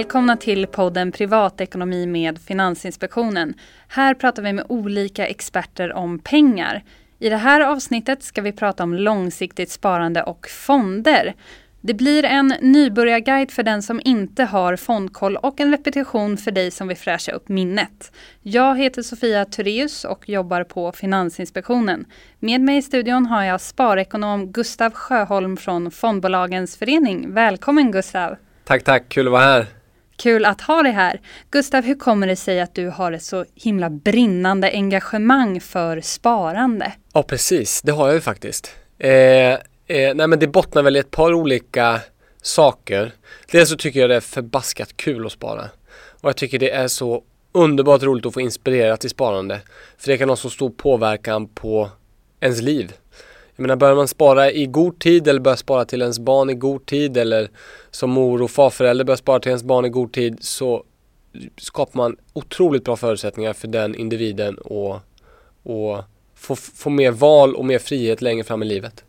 Välkomna till podden Privatekonomi med Finansinspektionen. Här pratar vi med olika experter om pengar. I det här avsnittet ska vi prata om långsiktigt sparande och fonder. Det blir en nybörjarguide för den som inte har fondkoll och en repetition för dig som vill fräscha upp minnet. Jag heter Sofia Tureus och jobbar på Finansinspektionen. Med mig i studion har jag sparekonom Gustav Sjöholm från Fondbolagens förening. Välkommen Gustav! Tack, tack, kul att vara här! Kul att ha dig här. Gustav, hur kommer det sig att du har ett så himla brinnande engagemang för sparande? Ja, precis. Det har jag ju faktiskt. Eh, Eh, nej men det bottnar väl i ett par olika saker. Dels så tycker jag det är förbaskat kul att spara. Och jag tycker det är så underbart roligt att få inspirera till sparande. För det kan ha så stor påverkan på ens liv. Jag menar, börjar man spara i god tid eller börjar spara till ens barn i god tid eller som mor och farförälder börjar spara till ens barn i god tid så skapar man otroligt bra förutsättningar för den individen och, och få, få mer val och mer frihet längre fram i livet.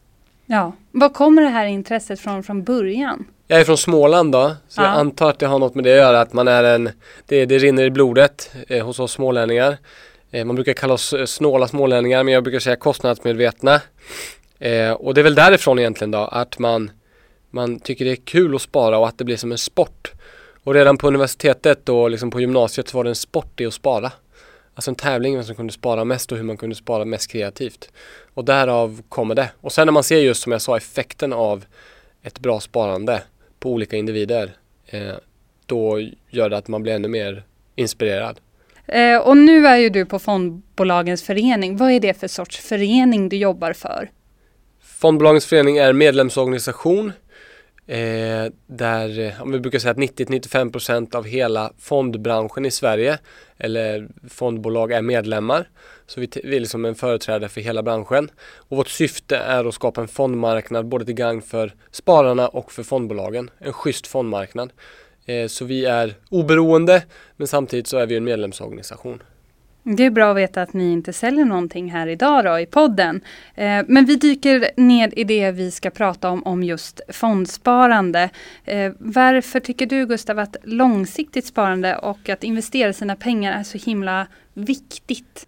Ja, var kommer det här intresset från från början? Jag är från Småland då, så ja. jag antar att det har något med det att göra, att man är en, det, det rinner i blodet eh, hos oss smålänningar. Eh, man brukar kalla oss eh, snåla smålänningar, men jag brukar säga kostnadsmedvetna. Eh, och det är väl därifrån egentligen då, att man, man tycker det är kul att spara och att det blir som en sport. Och redan på universitetet och liksom på gymnasiet så var det en sport i att spara. Alltså en tävling vem som kunde spara mest och hur man kunde spara mest kreativt. Och därav kommer det. Och sen när man ser just som jag sa effekten av ett bra sparande på olika individer eh, då gör det att man blir ännu mer inspirerad. Eh, och nu är ju du på Fondbolagens förening. Vad är det för sorts förening du jobbar för? Fondbolagens förening är medlemsorganisation Eh, där, eh, om vi brukar säga att 90-95% av hela fondbranschen i Sverige eller fondbolag är medlemmar. Så vi, vi är liksom en företrädare för hela branschen. Och vårt syfte är att skapa en fondmarknad både till gagn för spararna och för fondbolagen. En schysst fondmarknad. Eh, så vi är oberoende men samtidigt så är vi en medlemsorganisation. Det är bra att veta att ni inte säljer någonting här idag då i podden. Eh, men vi dyker ner i det vi ska prata om, om just fondsparande. Eh, varför tycker du Gustav att långsiktigt sparande och att investera sina pengar är så himla viktigt?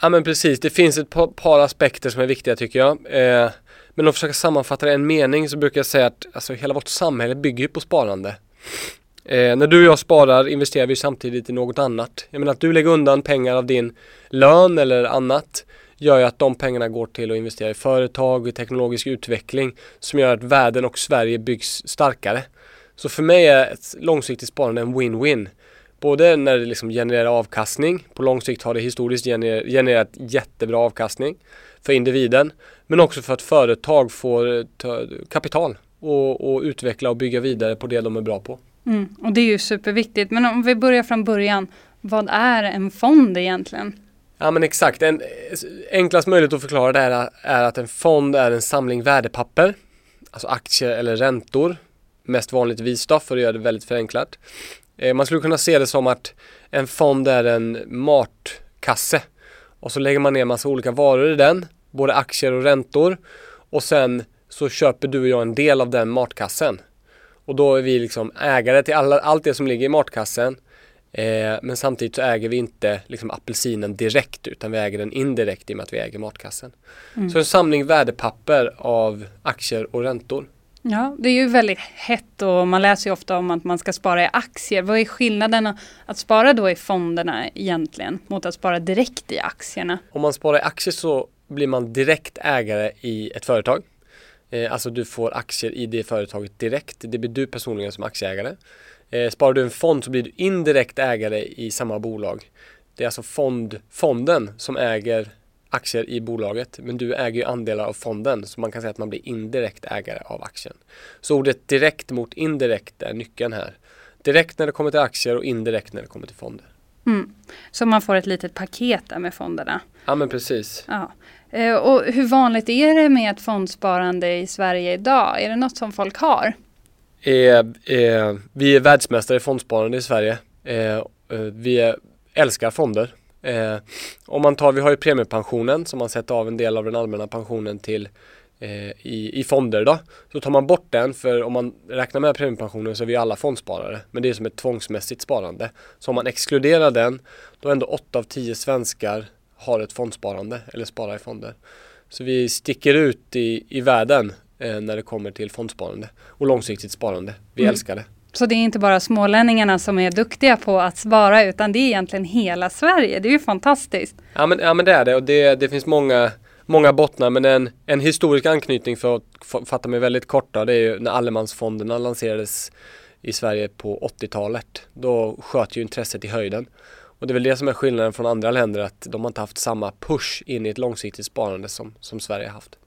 Ja men precis, det finns ett par, par aspekter som är viktiga tycker jag. Eh, men om jag försöker sammanfatta det i en mening så brukar jag säga att alltså, hela vårt samhälle bygger på sparande. Eh, när du och jag sparar investerar vi samtidigt i något annat. Jag menar att du lägger undan pengar av din lön eller annat gör ju att de pengarna går till att investera i företag, i teknologisk utveckling som gör att världen och Sverige byggs starkare. Så för mig är ett långsiktigt sparande en win-win. Både när det liksom genererar avkastning, på lång sikt har det historiskt gener genererat jättebra avkastning för individen, men också för att företag får eh, kapital och, och utveckla och bygga vidare på det de är bra på. Mm, och det är ju superviktigt. Men om vi börjar från början. Vad är en fond egentligen? Ja men exakt. En, enklast möjligt att förklara det här är att en fond är en samling värdepapper. Alltså aktier eller räntor. Mest vanligtvis då för att göra det väldigt förenklat. Eh, man skulle kunna se det som att en fond är en matkasse. Och så lägger man ner massa olika varor i den. Både aktier och räntor. Och sen så köper du och jag en del av den matkassen. Och då är vi liksom ägare till alla, allt det som ligger i matkassen. Eh, men samtidigt så äger vi inte liksom apelsinen direkt utan vi äger den indirekt i och med att vi äger matkassen. Mm. Så en samling värdepapper av aktier och räntor. Ja, det är ju väldigt hett och man läser ju ofta om att man ska spara i aktier. Vad är skillnaden att spara då i fonderna egentligen mot att spara direkt i aktierna? Om man sparar i aktier så blir man direkt ägare i ett företag. Eh, alltså du får aktier i det företaget direkt. Det blir du personligen som aktieägare. Eh, sparar du en fond så blir du indirekt ägare i samma bolag. Det är alltså fond, fonden som äger aktier i bolaget men du äger ju andelar av fonden så man kan säga att man blir indirekt ägare av aktien. Så ordet direkt mot indirekt är nyckeln här. Direkt när det kommer till aktier och indirekt när det kommer till fonder. Mm. Så man får ett litet paket där med fonderna. Ja men precis. Ja. Eh, och hur vanligt är det med ett fondsparande i Sverige idag? Är det något som folk har? Eh, eh, vi är världsmästare i fondsparande i Sverige. Eh, eh vi älskar fonder. Eh, om man tar, vi har ju premiepensionen som man sätter av en del av den allmänna pensionen till eh, i, i fonder då. Så tar man bort den, för om man räknar med premiepensionen så är vi alla fondsparare. Men det är som ett tvångsmässigt sparande. Så om man exkluderar den, då är ändå 8 av 10 svenskar har ett fondsparande eller sparar i fonder. Så vi sticker ut i, i världen eh, när det kommer till fondsparande och långsiktigt sparande. Vi mm. älskar det. Så det är inte bara smålänningarna som är duktiga på att spara utan det är egentligen hela Sverige. Det är ju fantastiskt. Ja men, ja, men det är det och det, det finns många, många bottnar men en, en historisk anknytning för att fatta mig väldigt kort då, det är ju när allemansfonderna lanserades i Sverige på 80-talet. Då sköt ju intresset i höjden. Och det är väl det som är skillnaden från andra länder att de har inte haft samma push in i ett långsiktigt sparande som, som Sverige har haft.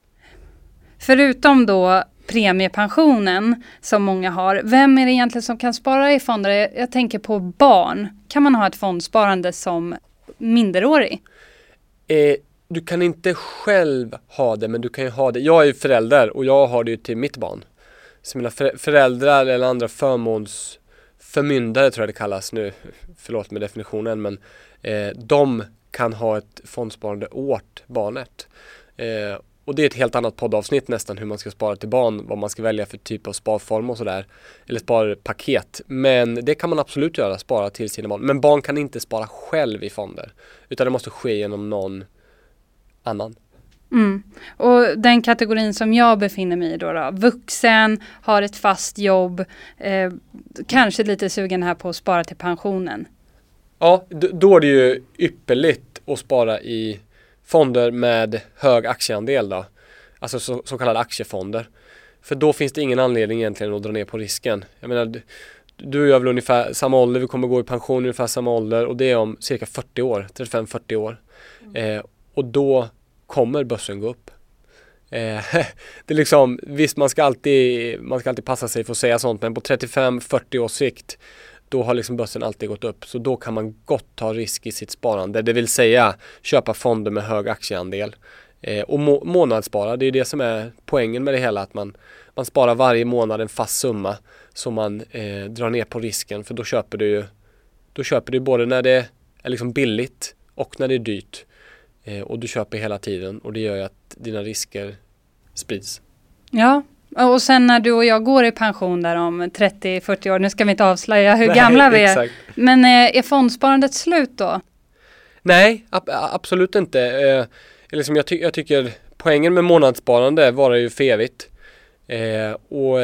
Förutom då premiepensionen som många har. Vem är det egentligen som kan spara i fonder? Jag tänker på barn. Kan man ha ett fondsparande som minderårig? Eh, du kan inte själv ha det men du kan ju ha det. Jag är ju förälder och jag har det ju till mitt barn. Så mina föräldrar eller andra förmyndare tror jag det kallas nu. Förlåt med definitionen men eh, de kan ha ett fondsparande åt barnet. Eh, och det är ett helt annat poddavsnitt nästan hur man ska spara till barn, vad man ska välja för typ av sparform och sådär. Eller sparpaket. Men det kan man absolut göra, spara till sina barn. Men barn kan inte spara själv i fonder. Utan det måste ske genom någon annan. Mm. Och den kategorin som jag befinner mig i då, då vuxen, har ett fast jobb, eh, kanske lite sugen här på att spara till pensionen. Ja, då är det ju ypperligt att spara i fonder med hög aktieandel då. Alltså så, så kallade aktiefonder. För då finns det ingen anledning egentligen att dra ner på risken. Jag menar, du och jag är väl ungefär samma ålder, vi kommer gå i pension ungefär samma ålder och det är om cirka 40 år, 35-40 år. Mm. Eh, och då kommer börsen gå upp. Eh, det är liksom, visst man ska, alltid, man ska alltid passa sig för att säga sånt men på 35-40 års sikt då har liksom börsen alltid gått upp. Så då kan man gott ta risk i sitt sparande, det vill säga köpa fonder med hög aktieandel. Eh, och må månadsspara, det är det som är poängen med det hela, att man, man sparar varje månad en fast summa som man eh, drar ner på risken, för då köper du då köper du både när det är liksom billigt och när det är dyrt. Eh, och du köper hela tiden och det gör ju att dina risker sprids. Ja, och sen när du och jag går i pension där om 30-40 år, nu ska vi inte avslöja hur Nej, gamla vi är. Exakt. Men eh, är fondsparandet slut då? Nej, ab absolut inte. Eh, liksom jag, ty jag, tycker poängen med månadssparande var ju för evigt. Eh, och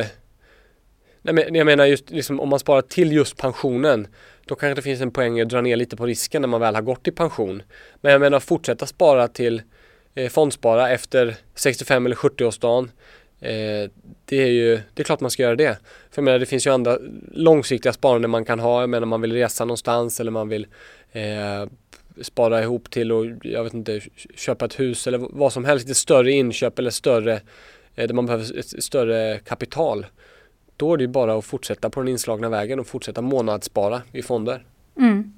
nej, men, jag menar just liksom, om man sparar till just pensionen då kanske det finns en poäng att dra ner lite på risken när man väl har gått i pension. Men jag menar fortsätta spara till eh, fondspara efter 65 eller 70-årsdagen Eh, det är ju, det är klart man ska göra det. För jag menar, det finns ju andra långsiktiga sparande man kan ha. Jag menar man vill resa någonstans eller man vill eh, spara ihop till och jag vet inte, köpa ett hus eller vad som helst. Ett större inköp eller större, eh, där man behöver ett större kapital. Då är det ju bara att fortsätta på den inslagna vägen och fortsätta månadsspara i fonder. Mm.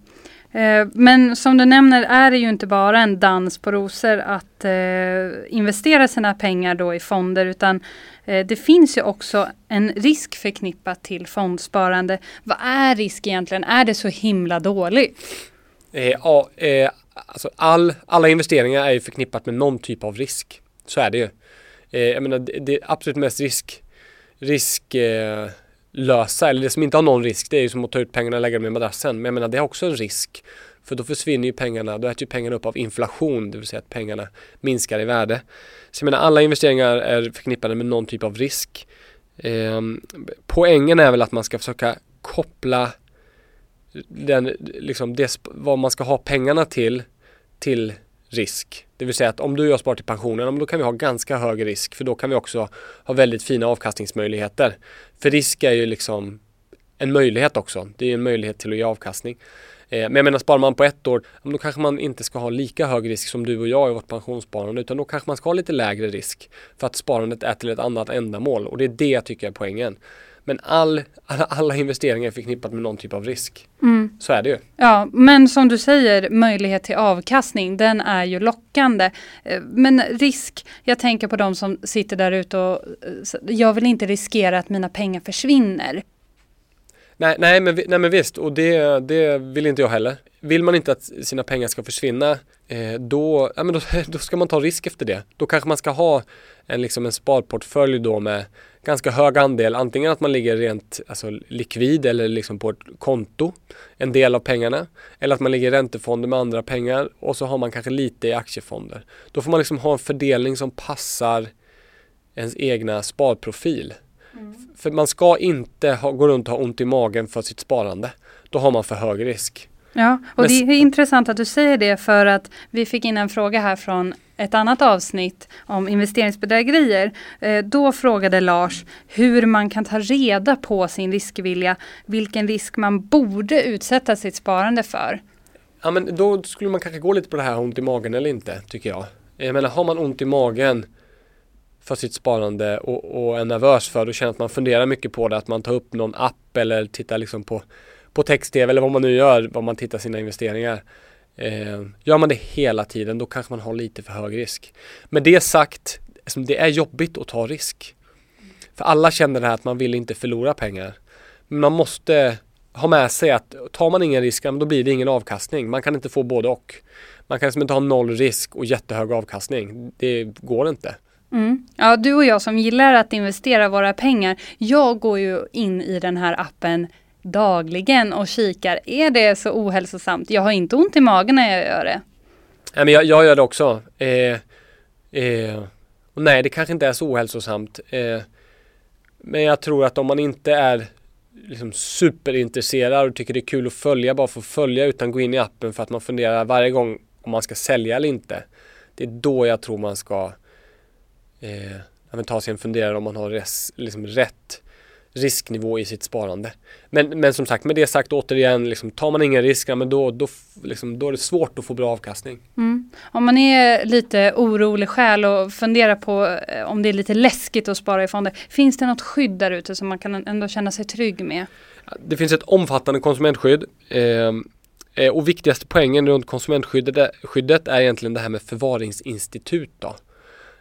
Eh, men som du nämner är det ju inte bara en dans på rosor att eh, investera sina pengar då i fonder utan eh, det finns ju också en risk förknippat till fondsparande. Vad är risk egentligen? Är det så himla dåligt? ja, alltså all, alla investeringar är ju förknippat med någon typ av risk. Så är det ju. jag menar, det, det absolut mest risk, risklösa eller det som inte har någon risk, det är ju som att ta ut pengarna och lägga dem i madrassen. Men jag menar, det är också en risk. För då försvinner ju pengarna, då äter ju pengarna upp av inflation, det vill säga att pengarna minskar i värde. Så jag menar, alla investeringar är förknippade med någon typ av risk. Eh, poängen är väl att man ska försöka koppla den, liksom det, vad man ska ha pengarna till, till risk. Det vill säga att om du och jag sparar till pensionen, då kan vi ha ganska hög risk för då kan vi också ha väldigt fina avkastningsmöjligheter. För risk är ju liksom en möjlighet också. Det är en möjlighet till att ge avkastning. Eh, men jag menar, sparar man på ett år, då kanske man inte ska ha lika hög risk som du och jag i vårt pensionssparande, utan då kanske man ska ha lite lägre risk för att sparandet är till ett annat ändamål och det är det jag tycker är poängen. Men all, alla, alla investeringar är förknippat med någon typ av risk. Mm. Så är det ju. Ja, men som du säger, möjlighet till avkastning, den är ju lockande. Eh, men risk, jag tänker på de som sitter där ute och eh, jag vill inte riskera att mina pengar försvinner. Nej, nej, men, nej men visst, och det, det vill inte jag heller. Vill man inte att sina pengar ska försvinna, eh, då, ja, men då, då ska man ta risk efter det. Då kanske man ska ha en, liksom en sparportfölj då med ganska hög andel, antingen att man ligger rent alltså, likvid eller liksom på ett konto, en del av pengarna, eller att man ligger i räntefonder med andra pengar och så har man kanske lite i aktiefonder. Då får man liksom ha en fördelning som passar ens egna sparprofil. Mm. För man ska inte ha, gå runt och ha ont i magen för sitt sparande. Då har man för hög risk. Ja, och Men, det är intressant att du säger det för att vi fick in en fråga här från ett annat avsnitt om investeringsbedrägerier. Eh, då frågade Lars hur man kan ta reda på sin riskvilja, vilken risk man borde utsätta sitt sparande för. Ja men då skulle man kanske gå lite på det här ont i magen eller inte, tycker jag. Jag menar, har man ont i magen för sitt sparande och, och är nervös för det och känner att man funderar mycket på det, att man tar upp någon app eller tittar liksom på, på text-tv eller vad man nu gör, vad man tittar sina investeringar. Eh, gör man det hela tiden då kanske man har lite för hög risk. Med det sagt, det är jobbigt att ta risk. För alla känner det här att man vill inte förlora pengar. Men man måste ha med sig att tar man ingen risk, då blir det ingen avkastning. Man kan inte få både och. Man kan liksom inte ha noll risk och jättehög avkastning. Det går inte. Mm. Ja, du och jag som gillar att investera våra pengar, jag går ju in i den här appen dagligen och kikar. Är det så ohälsosamt? Jag har inte ont i magen när jag gör det. Nej, men jag, jag gör det också. Eh, eh, och nej, det kanske inte är så ohälsosamt. Eh, men jag tror att om man inte är liksom superintresserad och tycker det är kul att följa bara för att följa utan gå in i appen för att man funderar varje gång om man ska sälja eller inte. Det är då jag tror man ska eh, ta sig en funderare om man har res, liksom rätt risknivå i sitt sparande. Men, men som sagt, med det sagt återigen, liksom, tar man ingen risk, men då, då, liksom, då är det svårt att få bra avkastning. Mm. Om man är lite orolig själ och funderar på eh, om det är lite läskigt att spara i fonder, finns det något skydd där ute som man kan ändå känna sig trygg med? Det finns ett omfattande konsumentskydd. Ehm, eh, och viktigaste poängen runt konsumentskyddet skyddet är egentligen det här med förvaringsinstitut. Då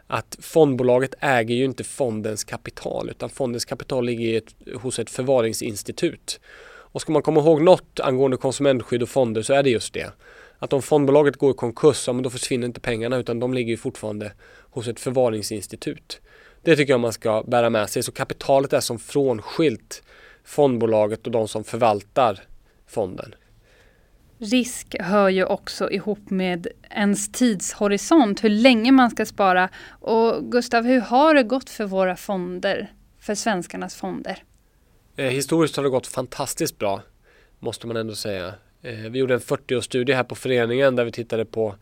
att fondbolaget äger ju inte fondens kapital utan fondens kapital ligger ett, hos ett förvaringsinstitut. Och ska man komma ihåg något angående konsumentskydd och fonder så är det just det. Att om fondbolaget går i konkurs, ja, men då försvinner inte pengarna utan de ligger fortfarande hos ett förvaringsinstitut. Det tycker jag man ska bära med sig. Så kapitalet är som frånskilt fondbolaget och de som förvaltar fonden. Risk hör ju också ihop med ens tidshorisont, hur länge man ska spara. Och Gustav, hur har det gått för våra fonder, för svenskarnas fonder? Eh, historiskt har det gått fantastiskt bra, måste man ändå säga. Eh, vi gjorde en 40-årsstudie här på föreningen där vi tittade på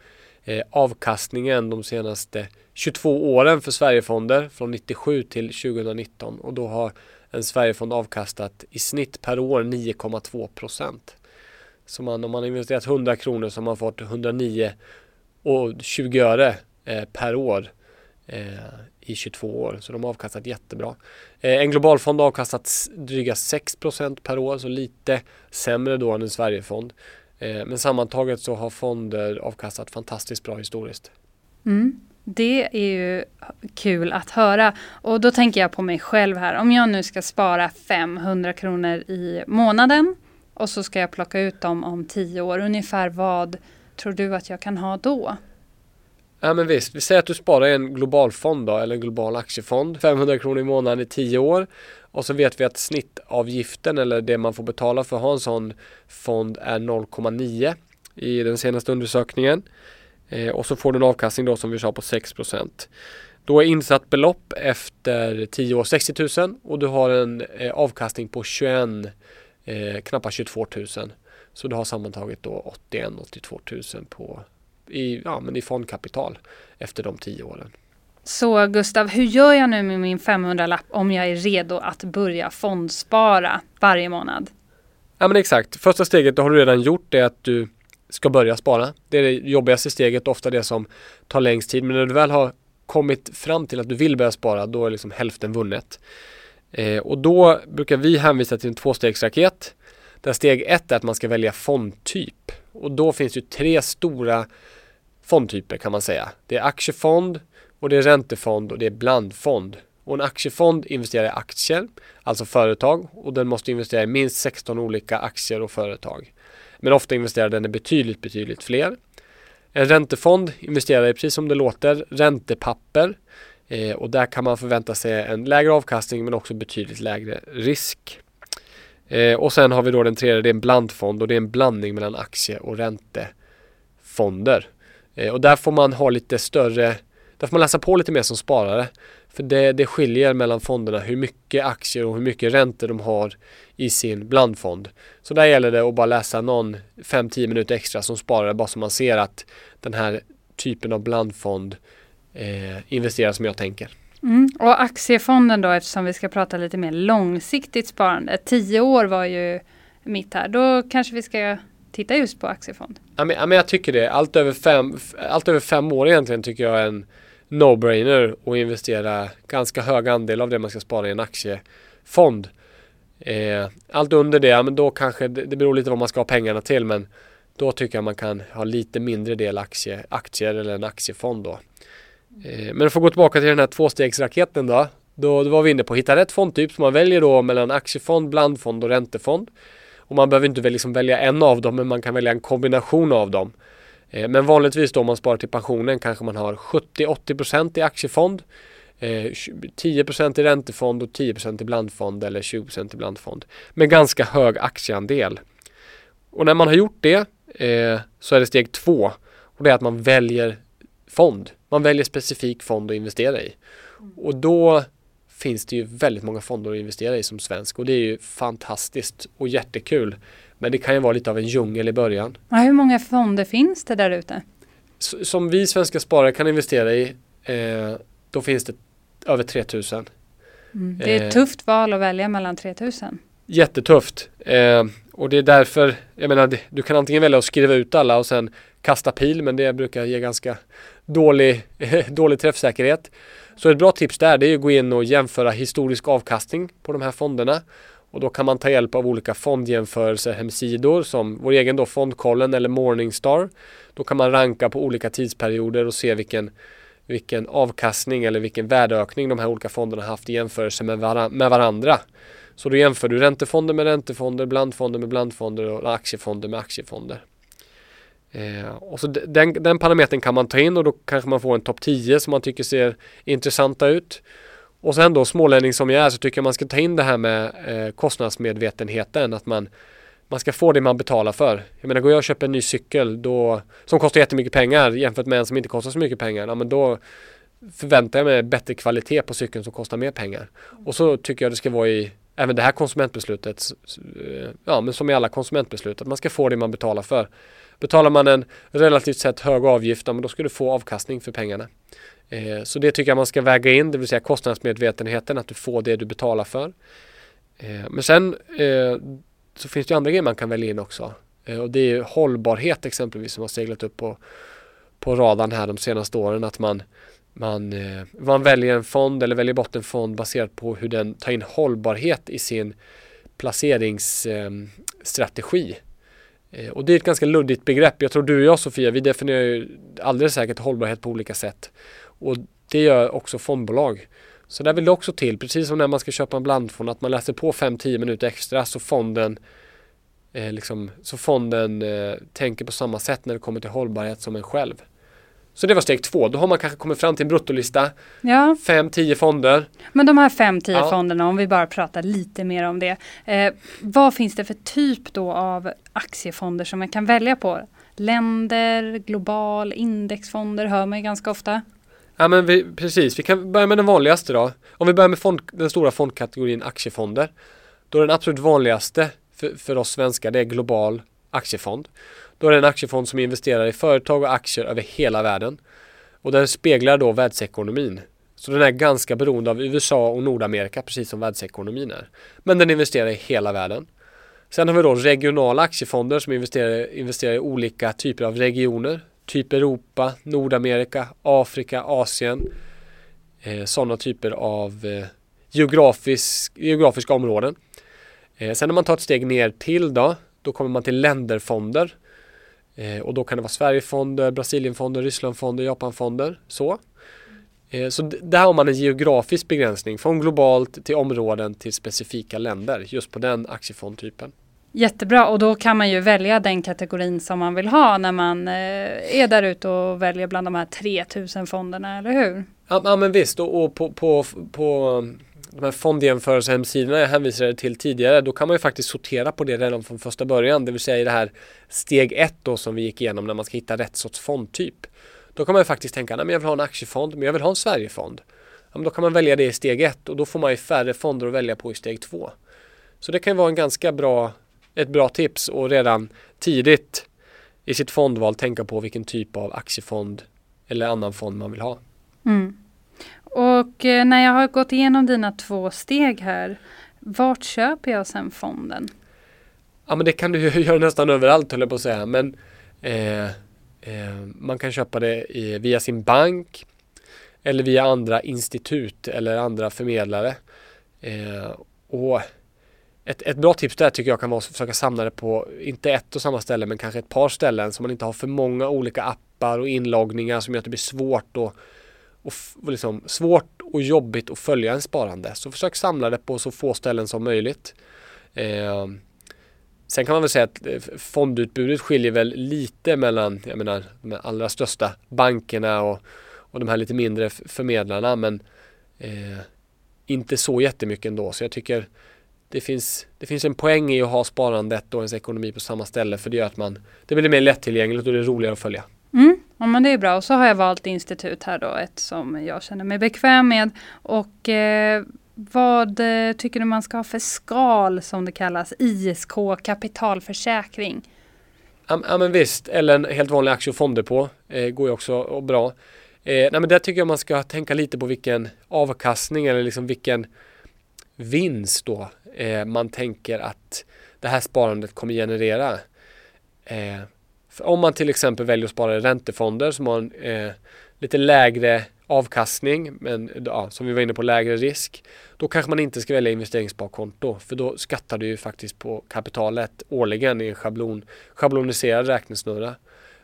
eh, avkastningen de senaste 22 åren för Sverigefonder från 97 till 2019 och då har en Sverigefond avkastat i snitt per år 9,2 procent. Så man, om man har investerat 100 kronor så har man fått 109 och 20 öre eh, per år eh, i 22 år. Så de har avkastat jättebra. Eh, en globalfond har avkastat dryga 6% per år, så lite sämre då än en Sverigefond. Eh, men sammantaget så har fonder avkastat fantastiskt bra historiskt. Mm. Det är ju kul att höra. Och då tänker jag på mig själv här. Om jag nu ska spara 500 kronor i månaden och så ska jag plocka ut dem om tio år. Ungefär vad tror du att jag kan ha då? Ja men visst, vi säger att du sparar i en global fond då, eller en global aktiefond. 500 kronor i månaden i tio år. Och så vet vi att snittavgiften eller det man får betala för att ha en sån fond är 0,9 i den senaste undersökningen. Eh, och så får du en avkastning då som vi sa på 6% Då är insatt belopp efter 10 år 60 000 och du har en eh, avkastning på 21 eh, knappt 22 000. Så du har sammantaget då 81-82 000 på, i, ja, men i fondkapital efter de tio åren. Så Gustav, hur gör jag nu med min 500-lapp om jag är redo att börja fondspara varje månad? Ja men exakt, första steget har du redan gjort är att du ska börja spara. Det är det jobbigaste steget, ofta det som tar längst tid. Men när du väl har kommit fram till att du vill börja spara, då är liksom hälften vunnet. Eh, och då brukar vi hänvisa till en tvåstegsraket. Där steg ett är att man ska välja fondtyp. Och då finns det tre stora fondtyper kan man säga. Det är aktiefond och det är räntefond och det är blandfond. Och en aktiefond investerar i aktier, alltså företag och den måste investera i minst 16 olika aktier och företag. Men ofta investerar den i betydligt, betydligt fler. En räntefond investerar i, precis som det låter, räntepapper eh, och där kan man förvänta sig en lägre avkastning men också betydligt lägre risk. Eh, och sen har vi då den tredje, det är en blandfond och det är en blandning mellan aktie och räntefonder. Eh, och där får man ha lite större, där får man läsa på lite mer som sparare. För det, det skiljer mellan fonderna hur mycket aktier och hur mycket räntor de har i sin blandfond. Så där gäller det att bara läsa någon 5-10 minuter extra som sparare bara så man ser att den här typen av blandfond eh, investerar som jag tänker. Mm. Och aktiefonden då eftersom vi ska prata lite mer långsiktigt sparande. Tio år var ju mitt här. Då kanske vi ska titta just på aktiefond. Ja men, ja, men jag tycker det. Allt över, fem, allt över fem år egentligen tycker jag är en no-brainer att investera ganska hög andel av det man ska spara i en aktiefond. Eh, allt under det, ja, men då kanske det, det beror lite vad man ska ha pengarna till men då tycker jag man kan ha lite mindre del aktie, aktier eller en aktiefond då. Eh, men för att gå tillbaka till den här tvåstegsraketen då. Då, då var vi inne på att hitta rätt fondtyp. Så man väljer då mellan aktiefond, blandfond och räntefond. Och man behöver inte liksom välja en av dem men man kan välja en kombination av dem. Eh, men vanligtvis då om man sparar till pensionen kanske man har 70-80% i aktiefond. Eh, 10% i räntefond och 10% i blandfond eller 20% i blandfond. Med ganska hög aktieandel. Och när man har gjort det eh, så är det steg två. Och det är att man väljer fond. Man väljer specifik fond att investera i. Och då finns det ju väldigt många fonder att investera i som svensk och det är ju fantastiskt och jättekul. Men det kan ju vara lite av en djungel i början. Ja, hur många fonder finns det där ute? Som vi svenska sparare kan investera i, eh, då finns det över 3000. Mm. Det är ett eh, tufft val att välja mellan 3000. Jättetufft. Eh, och det är därför, jag menar, du kan antingen välja att skriva ut alla och sen kasta pil, men det brukar ge ganska dålig, dålig träffsäkerhet. Så ett bra tips där det är att gå in och jämföra historisk avkastning på de här fonderna. Och då kan man ta hjälp av olika fondjämförelsehemsidor som vår egen då Fondkollen eller Morningstar. Då kan man ranka på olika tidsperioder och se vilken, vilken avkastning eller vilken värdeökning de här olika fonderna haft i jämförelse med, var med varandra. Så då jämför du räntefonder med räntefonder, blandfonder med blandfonder och aktiefonder med aktiefonder. Eh, och så den, den parametern kan man ta in och då kanske man får en topp 10 som man tycker ser intressanta ut. Och sen då smålänning som jag är så tycker jag man ska ta in det här med eh, kostnadsmedvetenheten. Att man, man ska få det man betalar för. Jag menar går jag och köper en ny cykel då, som kostar jättemycket pengar jämfört med en som inte kostar så mycket pengar. Ja, men då förväntar jag mig bättre kvalitet på cykeln som kostar mer pengar. Och så tycker jag det ska vara i även det här konsumentbeslutet, eh, ja men som i alla konsumentbeslut, att man ska få det man betalar för. Betalar man en relativt sett hög avgift, då ska du få avkastning för pengarna. Eh, så det tycker jag man ska väga in, det vill säga kostnadsmedvetenheten, att du får det du betalar för. Eh, men sen eh, så finns det andra grejer man kan välja in också. och det är hållbarhet exempelvis som har seglat upp på, på radarn här de senaste åren. Att man, man, man väljer en fond eller väljer bort en fond baserat på hur den tar in hållbarhet i sin placeringsstrategi. Eh, och det är ett ganska luddigt begrepp. Jag tror du och jag Sofia, vi definierar ju alldeles säkert hållbarhet på olika sätt. Och det gör också fondbolag. Så där vill det också till, precis som när man ska köpa en blandfond, att man läser på 5-10 minuter extra så fonden eh, liksom, så fonden eh, tänker på samma sätt när det kommer till hållbarhet som en själv. Så det var steg två. Då har man kanske kommit fram till en bruttolista. Ja. Fem, tio fonder. Men de här fem, tio ja. fonderna, om vi bara pratar lite mer om det. Eh, vad finns det för typ då av aktiefonder som man kan välja på? Länder, global, indexfonder hör man ju ganska ofta. Ja men vi, precis, vi kan börja med den vanligaste då. Om vi börjar med fond, den stora fondkategorin aktiefonder. Då är den absolut vanligaste för, för oss svenskar det är global aktiefond. Då är det en aktiefond som investerar i företag och aktier över hela världen. Och den speglar då världsekonomin. Så den är ganska beroende av USA och Nordamerika precis som världsekonomin är. Men den investerar i hela världen. Sen har vi då regionala aktiefonder som investerar, investerar i olika typer av regioner. Typ Europa, Nordamerika, Afrika, Asien. Eh, sådana typer av eh, geografisk, geografiska områden. Eh, sen när man tar ett steg ner till då, då kommer man till länderfonder. Eh, och då kan det vara Sverigefonder, Brasilienfonder, Rysslandfonder, Japanfonder. Så. Eh, så där har man en geografisk begränsning från globalt till områden till specifika länder just på den aktiefondtypen. Jättebra och då kan man ju välja den kategorin som man vill ha när man eh, är där ute och väljer bland de här 3000 fonderna, eller hur? Ja, ja men visst och, och på, på, på de här fondjämförelsehemsidorna jag hänvisade till tidigare, då kan man ju faktiskt sortera på det redan från första början, det vill säga i det här steg ett då som vi gick igenom när man ska hitta rätt sorts fondtyp. Då kan man ju faktiskt tänka, nej men jag vill ha en aktiefond, men jag vill ha en Sverigefond. Ja, men då kan man välja det i steg ett och då får man ju färre fonder att välja på i steg två. Så det kan vara en ganska bra, ett bra tips och redan tidigt i sitt fondval tänka på vilken typ av aktiefond eller annan fond man vill ha. Mm. Och eh, när jag har gått igenom dina två steg här, vart köper jag sen fonden? Ja men det kan du ju göra nästan överallt höll jag på att säga. Men eh, eh, man kan köpa det i, via sin bank eller via andra institut eller andra förmedlare. Eh, och ett, ett bra tips där tycker jag kan vara att försöka samla det på, inte ett och samma ställe, men kanske ett par ställen så man inte har för många olika appar och inloggningar som gör att det blir svårt att och, och liksom, svårt och jobbigt att följa en sparande. Så försök samla det på så få ställen som möjligt. Eh, sen kan man väl säga att eh, fondutbudet skiljer väl lite mellan, jag menar, de allra största bankerna och, och de här lite mindre förmedlarna, men eh, inte så jättemycket ändå. Så jag tycker det finns, det finns en poäng i att ha sparandet och ens ekonomi på samma ställe för det gör att man, det blir mer lättillgängligt och det är roligare att följa. Mm, ja men det är bra och så har jag valt institut här då, ett som jag känner mig bekväm med. Och eh, vad eh, tycker du man ska ha för skal som det kallas, ISK kapitalförsäkring? Ja, ja men visst, eller en helt vanlig aktie och fonddepå eh, går ju också bra. Eh, nej men där tycker jag man ska tänka lite på vilken avkastning eller liksom vilken vinst då eh, man tänker att det här sparandet kommer generera. Eh, om man till exempel väljer att spara i räntefonder som har en eh, lite lägre avkastning, men ja, som vi var inne på lägre risk, då kanske man inte ska välja investeringssparkonto, för då skattar du ju faktiskt på kapitalet årligen i en schablon, schabloniserad räknesnurra.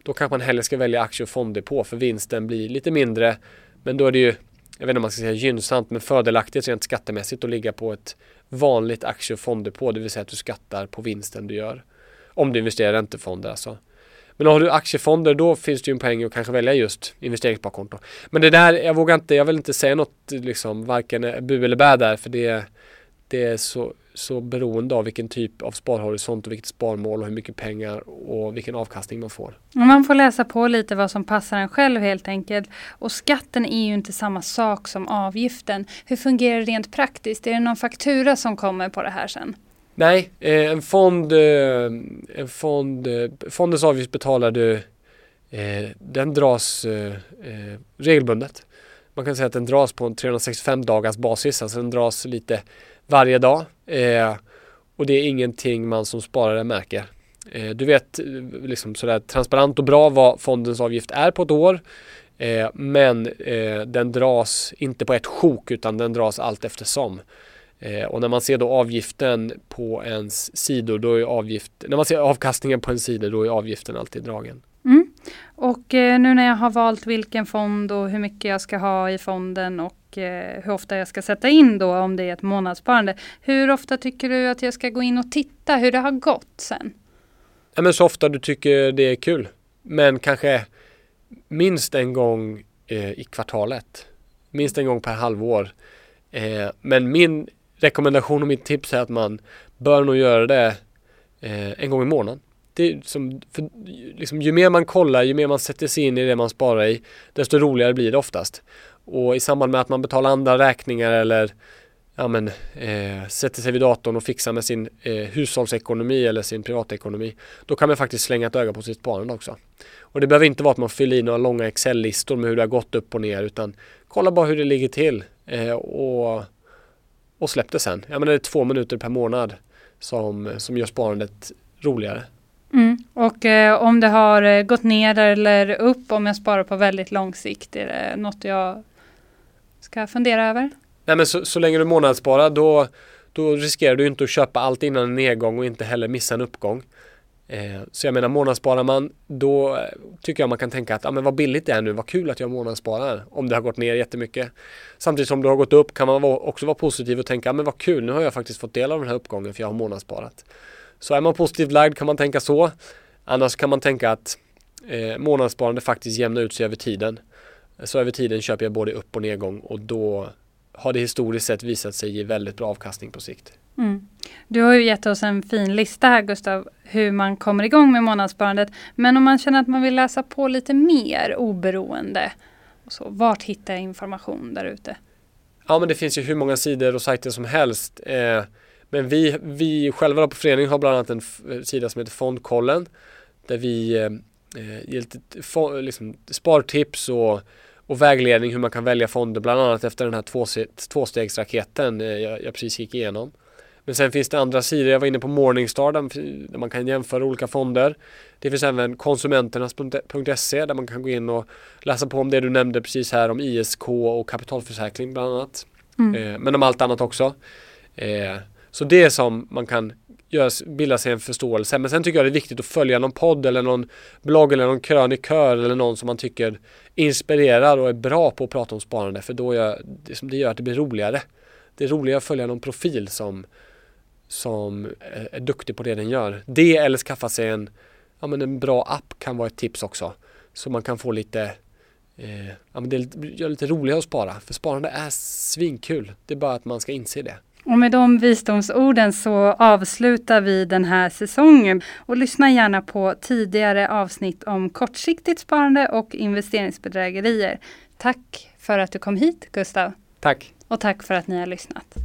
Då kanske man hellre ska välja aktie och fonddepå för vinsten blir lite mindre, men då är det ju jag vet inte om man ska säga gynnsamt, men fördelaktigt rent skattemässigt att ligga på ett vanligt aktie och fonddepå, det vill säga att du skattar på vinsten du gör. Om du investerar i räntefonder alltså. Men har du aktiefonder då finns det ju en poäng att kanske välja just investeringssparkonto. Men det där, jag vågar inte, jag vill inte säga något liksom varken bu eller bä där för det, det är så, så beroende av vilken typ av sparhorisont och vilket sparmål och hur mycket pengar och vilken avkastning man får. Man får läsa på lite vad som passar en själv helt enkelt. Och skatten är ju inte samma sak som avgiften. Hur fungerar det rent praktiskt? Är det någon faktura som kommer på det här sen? Nej, eh, en fond, eh, en fond, eh, fondens avgift betalar du, eh, den dras eh, eh, regelbundet. Man kan säga att den dras på en 365 dagars basis, alltså den dras lite varje dag. Och det är ingenting man som sparare märker. Du vet liksom sådär transparent och bra vad fondens avgift är på ett år. Men den dras inte på ett sjok utan den dras allt eftersom. Eh, och när man ser då avgiften på ens sidor, då är avgift, när man ser avkastningen på en sida, då är avgiften alltid dragen. Mm. Och eh, nu när jag har valt vilken fond och hur mycket jag ska ha i fonden och eh, hur ofta jag ska sätta in då om det är ett månadssparande. Hur ofta tycker du att jag ska gå in och titta hur det har gått sen? Ja, men så ofta du tycker det är kul. Men kanske minst en gång i kvartalet. Minst en gång per halvår. Men min rekommendation och mitt tips är att man bör nog göra det eh, en gång i månaden. Det är som, för, liksom, ju mer man kollar, ju mer man sätter sig in i det man sparar i, desto roligare blir det oftast. Och i samband med att man betalar andra räkningar eller ja, men, eh, sätter sig vid datorn och fixar med sin eh, hushållsekonomi eller sin privatekonomi, då kan man faktiskt slänga ett öga på sitt sparande också. Och det behöver inte vara att man fyller i några långa Excel-listor med hur det har gått upp och ner, utan kolla bara hur det ligger till. Eh, och och släpp det sen. Jag menar det är två minuter per månad som, som gör sparandet roligare. Mm. Och eh, om det har eh, gått ner eller upp om jag sparar på väldigt lång sikt, är det något jag ska fundera över? Nej men så, så länge du månadssparar då, då riskerar du inte att köpa allt innan en nedgång och inte heller missa en uppgång. Eh, så jag menar månadssparar man då eh, tycker jag man kan tänka att ah, men vad billigt det är nu, vad kul att jag månadssparar om det har gått ner jättemycket. Samtidigt som det har gått upp kan man också vara positiv och tänka ah, men vad kul, nu har jag faktiskt fått del av den här uppgången för jag har månadssparat. Så är man positivt lagd kan man tänka så. Annars kan man tänka att eh, månadssparande faktiskt jämnar ut sig över tiden. Så över tiden köper jag både upp och nedgång och då har det historiskt sett visat sig ge väldigt bra avkastning på sikt. Mm. Du har ju gett oss en fin lista här Gustav, hur man kommer igång med månadssparandet. Men om man känner att man vill läsa på lite mer oberoende, och så, vart hittar jag information där ute? Ja men det finns ju hur många sidor och sajter som helst. Eh, men vi, vi själva på föreningen har bland annat en eh, sida som heter Fondkollen där vi eh, eh ger lite liksom, spartips och, och vägledning hur man kan välja fonder bland annat efter den här tvåstegsraketen eh, jag, jag precis gick igenom. Men sen finns det andra sidor. Jag var inne på Morningstar där man kan jämföra olika fonder. Det finns även konsumenternas.se där man kan gå in och läsa på om det du nämnde precis här om ISK och kapitalförsäkring bland annat. Mm. Eh, men om allt annat också. Eh, så det är som man kan göra, bilda sig en förståelse. Men sen tycker jag det är viktigt att följa någon podd eller någon blogg eller någon krönikör eller någon som man tycker inspirerar och är bra på att prata om sparande. För då gör, det gör att det blir roligare. Det är roligare att följa någon profil som som är duktig på det den gör. Det eller skaffa sig en, ja, men en bra app kan vara ett tips också. Så man kan få lite, eh, ja, men det gör lite roligare att spara. För sparande är svinkul. Det är bara att man ska inse det. Och med de visdomsorden så avslutar vi den här säsongen. Och lyssna gärna på tidigare avsnitt om kortsiktigt sparande och investeringsbedrägerier. Tack för att du kom hit Gustav. Tack. Och tack för att ni har lyssnat.